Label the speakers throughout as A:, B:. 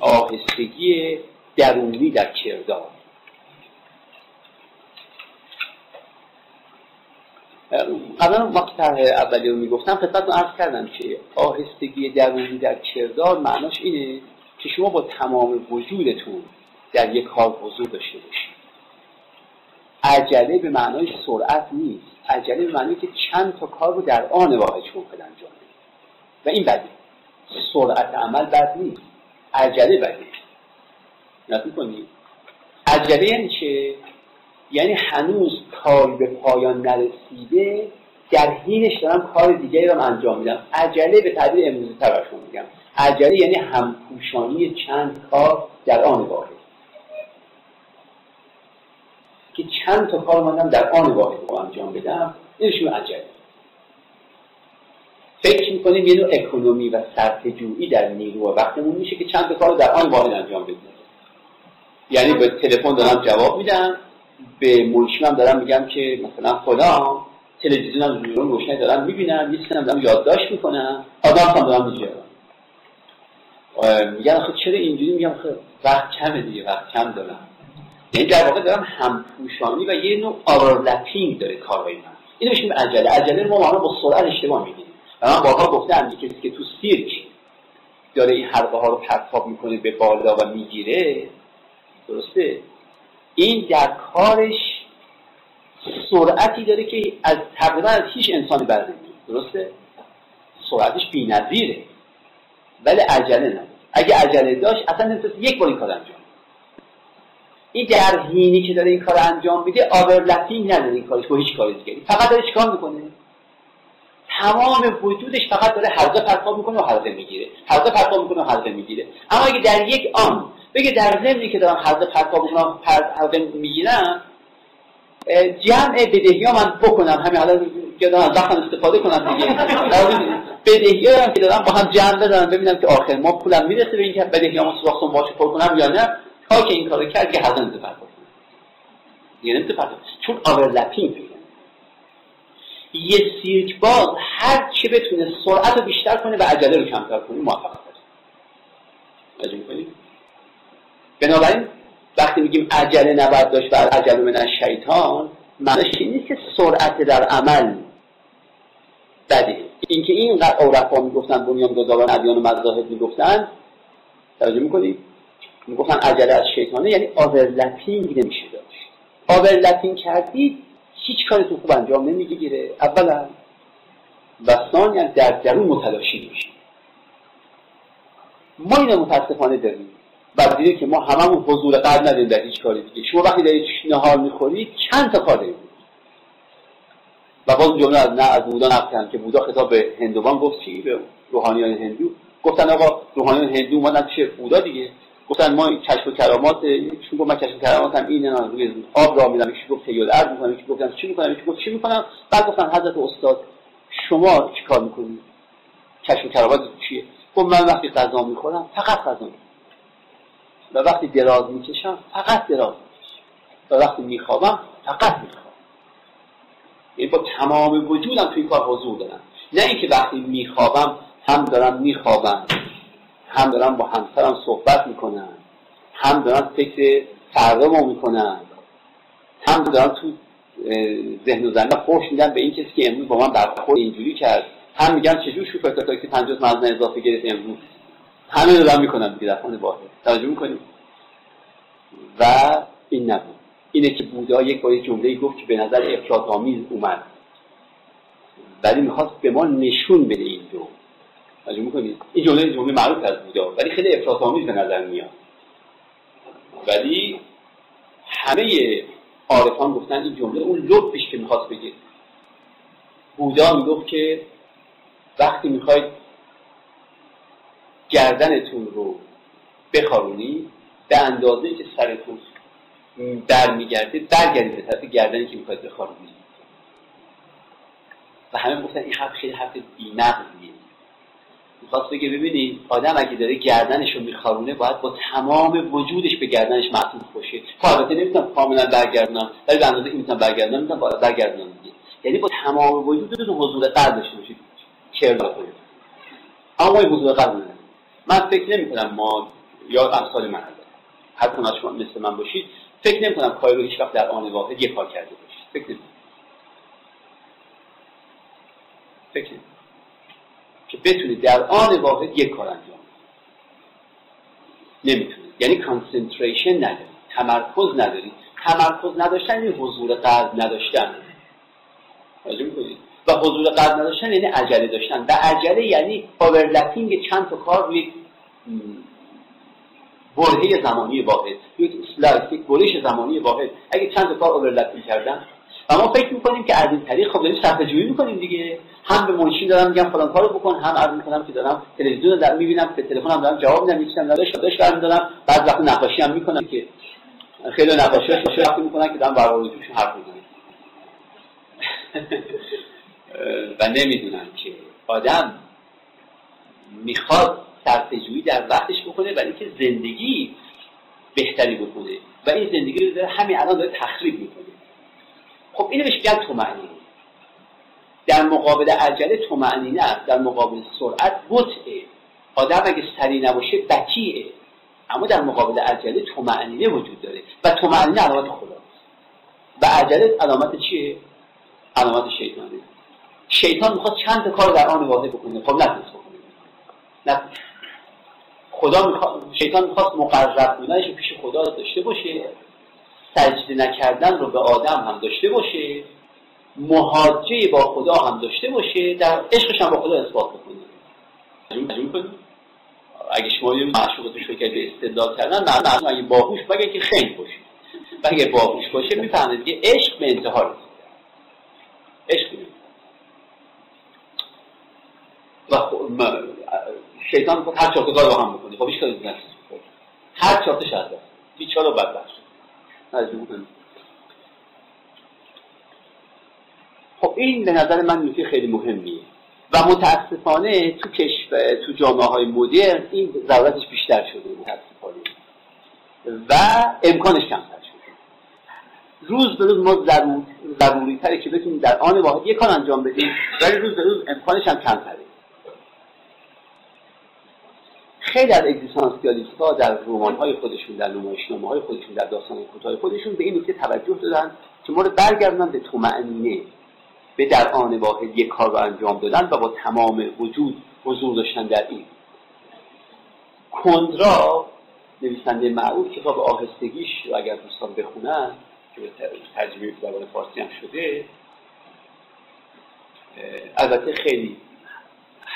A: آهستگی درونی در کردار. قبلا وقت طرح اولی رو می‌گفتم خدمتتون عرض کردم که آهستگی درونی در کردار معناش اینه که شما با تمام وجودتون در یک کار حضور داشته باشید. عجله به معنای سرعت نیست. عجله به معنی که چند تا کار رو در آن واحد ممکن انجام و این بده سرعت عمل بد نیست. عجله بده نفی کنید عجله یعنی چه؟ یعنی هنوز کار به پایان نرسیده در حینش دارم کار دیگری رو انجام میدم. عجله به تعبیر امروزی تر میگم. عجله یعنی همپوشانی چند کار در آن واحد. که چند تا کار ماندم در آن واحد رو انجام بدم اینشون عجله. فکر می‌کنیم یه نوع اکونومی و جویی در نیرو و وقتمون میشه که چند تا کار در آن واحد انجام بدیم. یعنی به تلفن دارم جواب میدم به منشیم دارم میگم که مثلا تلویزیون هم روشنی دارم می‌بینم یه دارم یادداشت می‌کنم آدم هم دارم میجرم میگن آخه چرا اینجوری؟ میگم خب وقت کمه دیگه وقت کم دارم. یعنی در واقع دارم همپوشانی و یه نوع آرلپینگ داره کارهای من. اینو میشه عجله. عجله ما با سرعت اشتباه میگیم و من بارها گفتم کسی که تو سیرک داره این حلقه ها رو پرتاب می‌کنه به بالا و می‌گیره درسته؟ این در کارش سرعتی داره که از تقریبا از هیچ انسانی بر درسته؟ سرعتش بی‌نظیره ولی عجله نداره. اگه عجله داشت اصلا نمی‌تونست یک بار این کار انجام این در حینی که داره این کار انجام میده آورلپینگ نداره این کارش با هیچ کاری دیگری فقط داره چیکار می‌کنه؟ تمام وجودش فقط داره حلقه پرتاب می‌کنه و حلقه می‌گیره. حلقه پرتاب می‌کنه و حلقه می‌گیره. اما اگه در یک آن بگه در ضمنی که دارم حلقه پرتاب می‌کنم حلقه می‌گیرم جمع بدهی ها من بکنم. همین حالا که دارم از استفاده کنم دیگه. بدهی ها که دارم با هم جمع بدارم ببینم که آخر ما پولم می‌رسه به اینکه بدهی ها سراغ باشه پر کنم یا نه. تا که این کارو کرد که حلقه نمی‌تونه کنم دیگه نمی‌تونه چون آورلپینگ یه سیرک باز هر چه بتونه سرعت رو بیشتر کنه و عجله رو کمتر کنه موفق است. بنابراین وقتی میگیم عجله نباید داشت و عجله من از شیطان معنیش این نیست که سرعت در عمل بده. اینکه اینقدر عرفا می‌گفتن بنیان گذاران ادیان و مذاهب می‌گفتن توجه می‌کنید می‌گفتن عجله از شیطانه یعنی آورلپینگ نمیشه داشت. آورلپینگ کردید هیچ تو خوب انجام نمی‌گیره. اولا و ثانیا در درون متلاشی میشه ما اینو متاسفانه داریم. و که ما هممون حضور قلب نداریم در هیچ کاری دیگه. شما وقتی دارید نهار می‌خورید چند تا کار دارید؟ و باز جمله از نه از بودا نقل که بودا خطاب به هندوان گفت. چی؟ به روحانیان هندو. گفتن آقا روحانیان هندو اومدن پیش بودا دیگه. گفتن ما کشف کرامات چون گفت من کشف و کراماتم اینه روی آب را میدم یکی گفت تیول ارض می‌کنم یکی گفتن چی می‌کنم یکی گفت چی می‌کنم. بعد گفتن حضرت استاد شما چی کار می‌کنید کشف کرامات چیه؟ گفت من وقتی غذا می‌خورم فقط غذا و وقتی دراز می‌کشم فقط دراز می‌کشم. و وقتی میخوابم فقط میخوابم. یعنی با تمام وجودم توی کار حضور دارم. نه اینکه وقتی میخوابم هم دارم میخوابم. هم دارم با همسرم صحبت می‌کنم هم دارم فکر فردا می‌کنم هم دارم تو ذهن و زنده خوش میدم به این کسی که امروز با من برخورد اینجوری کرد. هم میگم چجور شوفر تاکسی 50 مزن اضافه گرفت امروز. همه دارم می‌کنم دیگه در خانه واحد توجه می‌کنیم و این نبود. اینه که بودا یک با جمله گفت که به نظر افراط آمیز اومد. ولی می‌خواست به ما نشون بده این دو توجه می‌کنید این جمله جمله معروف از بودا ولی خیلی افراط آمیز به نظر میاد. ولی همه عارفان گفتن این جمله اون لطفش که می‌خواست بگه. بودا می‌گفت که وقتی می‌خواید گردنتون رو بخارونی به اندازه که سرتون در میگرده برگردید به طرف گردنی که می‌خواید بخارونی. و همه گفتن این حرف خیلی حرف بی‌نقضیه می‌خواست بگه ببینید آدم اگه داره گردنش رو میخارونه باید با تمام وجودش به گردنش معطوف باشه. تا البته نمی‌تونم کاملا برگردونم ولی به اندازه که می‌تونم برگردونم می‌تونم برگردونم دیگه. یعنی با تمام وجودتون حضور قلب داشته باشید کرد کنید اما حضور قلب من فکر نمی کنم ما یا امثال من هر کنات شما مثل من باشید فکر نمی کنم کاری رو هیچ وقت در آن واحد یک کار کرده باشید. فکر نمی فکر نمی که بتونید در آن واحد یک کار انجام نمی‌تونید. یعنی کانسنتریشن ندارید. تمرکز ندارید. تمرکز نداشتن این حضور قلب نداشتن. و حضور قلب نداشتن یعنی عجله داشتن. و عجله یعنی overlapping چند تا کار روی برهه زمانی واحد. یک slice یک برش زمانی واحد. اگه چند تا کار overlapping کردن و ما فکر می‌کنیم که از این طریق خب داریم صرفه جویی می‌کنیم دیگه. هم به منشی دارم میگم فلان کارو بکن هم عرض می‌کنم که دارم تلویزیون دارم می‌بینم به تلفنم دارم جواب میدم میچینم نداشت داشت برمیدارم بعد وقت نقاشی هم می‌کنم که خیلی نقاشیاش وقتی می‌کنن که دارم برای حرف می‌زنم. و نمی‌دونم که آدم می‌خواد صرفه‌جویی در وقتش بکنه ولی که زندگی بهتری بکنه. و این زندگی رو داره همین الان داره تخریب می‌کنه. خب اینو بهش میگن تومعنینه در مقابل عجله تومعنینه است در مقابل سرعت بطعه آدم اگه سریع نباشه بکیه اما در مقابل عجله تومعنینه وجود داره. و تومعنینه علامت خداست. و عجله علامت چیه؟ علامت شیطانه. شیطان می‌خواد چند کار در آن واحد بکنه. خب نتونست بکنه. نتونست. خدا می‌خواد شیطان می‌خواست مقرب بودنش پیش خدا داشته باشه. سجده نکردن رو به آدم هم داشته باشه مهاجه با خدا هم داشته باشه در عشقش هم با خدا اثبات بکنه. اگه شما یه معشوقتون شروع به استدلال کردن نه اگه باهوش بگه که خیلی باشه اگه باهوش باشه می‌فهمید که عشق به انتها رسید عشق و شیطان می‌خواد هر چهار کار با هم بکنه. خب هیچ کاری هر چهار شرط بیچاره بدبخت خب این به نظر من نکته خیلی مهمیه. و متاسفانه تو کشف تو جامعه های مدرن این ضرورتش بیشتر شده متاسفانه. و امکانش کمتر شده. روز به روز ما ضروری تره که بتونیم در آن واحد یک کار انجام بدیم ولی روز به روز امکانش هم کمتره. خیلی از اگزیستانسیالیست ها در رمان های خودشون در نمایشنامه های خودشون در داستان کوتاه خودشون به این نکته توجه دادن که ما رو برگردن به تومعنینه به در آن واحد یک کار رو انجام دادن و با تمام وجود حضور داشتن در این. کندرا نویسنده معروف کتاب آهستگیش رو اگر دوستان بخونن که به ترجمه زبان فارسی هم شده البته خیلی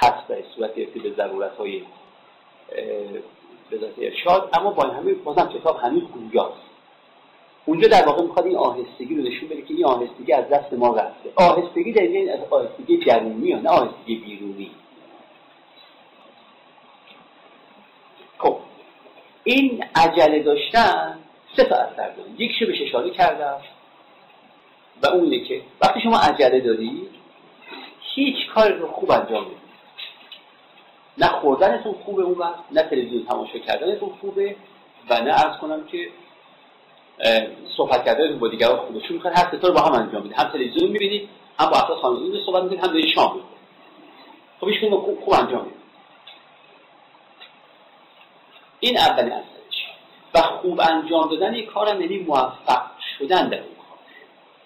A: حس به صورت به ضرورت های ذات ارشاد اما با همه بازم کتاب هنوز گویاست. اونجا در واقع می‌خواد این آهستگی رو نشون بده که این آهستگی از دست ما رفته. آهستگی در این آهستگی درونی یا نه آهستگی بیرونی. خب این عجله داشتن سه تا اثر داره. یکیشو بهش اشاره کردم و اون اینه که وقتی شما عجله داری هیچ کار رو خوب انجام می‌دید نه خوردنتون خوبه اون وقت نه تلویزیون تماشا کردنتون خوبه و نه ارز کنم که صحبت کردن با دیگران خوبه. چون می‌خواد هر ستا رو با هم انجام میده هم تلویزیون می‌بینید هم با افراد خانواده صحبت می‌کنید هم دارید شام می‌کنید خب ایشون خوب, خوب انجام میده این اولین اثرش و خوب انجام دادن یک کارم یعنی موفق شدن در اون کار.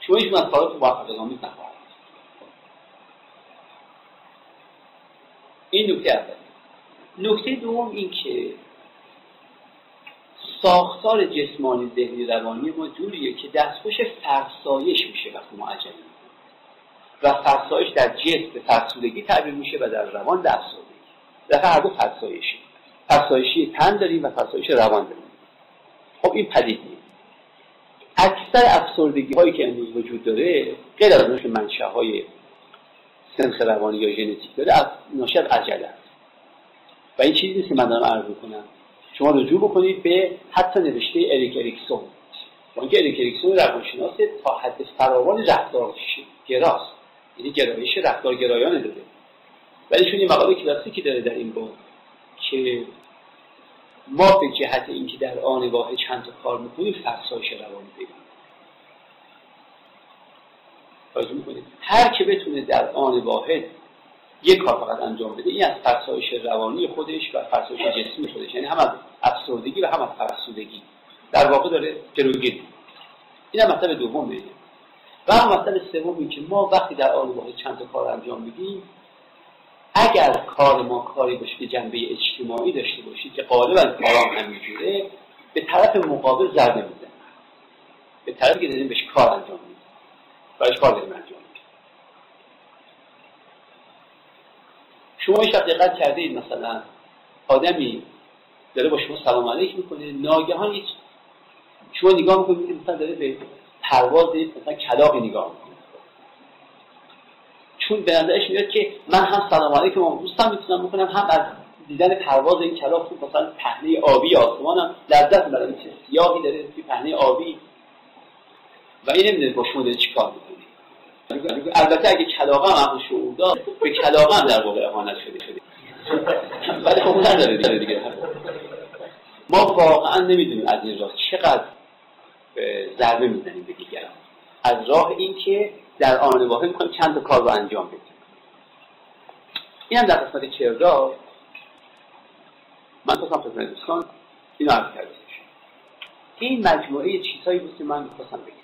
A: شما هیچ از کارات موفق آمیز نخواهد. این نکته اول. نکته دوم این که ساختار جسمانی ذهنی روانی ما جوریه که دستخوش فرسایش میشه وقتی ما عجله و فرسایش در جسم به فرسودگی تعبیر میشه و در روان به افسردگی. هر دو فرسایشی فرسایشی تن داریم و فرسایش روان داریم. خب این پدیدیه اکثر افسردگی هایی که امروز وجود داره غیر از اون منشه های سنخ روانی یا ژنتیک داره از ناشی از عجله و این چیزی نیست که من دارم عرض می‌کنم. شما رجوع بکنید به حتی نوشته اریک اریکسون. با اینکه اریک اریکسون روانشناس تا حد فراوان رفتار گراست. یعنی گرایش رفتار گرایانه داره. ولی چون یه مقاله کلاسیکی داره در این باب که ما به جهت اینکه در آن واحد چند تا کار می‌کنیم فرسایش روانی پیدا می‌کنیم هر که بتونه در آن واحد یک کار فقط انجام بده این از فرسایش روانی خودش و فرسایش جسمی خودش. یعنی هم از افسردگی و هم از فرسودگی. در واقع داره جلوگیری این هم مطلب دومه. و هم مطلب سوم که ما وقتی در آن واحد چند تا کار انجام میدیم اگر کار ما کاری باشه که جنبه اجتماعی داشته باشید که غالبا کارام همینجوره به طرف مقابل ضربه میزن به طرفی که داریم بهش کار انجام میدیم. برایش کار داریم انجام میدیم شما این دقت کرده اید مثلا آدمی داره با شما سلام علیک می‌کنه ناگهان شما نگاه می‌کنید مثلا داره به پرواز مثلا کلاقی نگاه می‌کنه. چون به نظرش میاد که من هم سلام علیکم دوستم می‌تونم بکنم هم از دیدن پرواز این کلاق تو مثلا پهنه آبی آسمانم لذت می‌برم. چه سیاهی داره توی پهنه آبی. و این نمی‌دونه با شما داره چیکار می‌کنه البته اگه کلاقه هم عقل شعور دار به کلاقه هم در واقع اهانت شده شده. ولی خب نداره دیگه دیگه. ما واقعا نمی‌دونیم از این راه چقدر ضربه می‌زنیم به دیگران. از راه این که در آن واقع می‌کنیم چند تا کار رو انجام بدیم. این هم در قسمت چهردا. من خواستم خدمت دوستان این عرض کرده این مجموعه چیزهایی بود که من می‌خواستم بگم.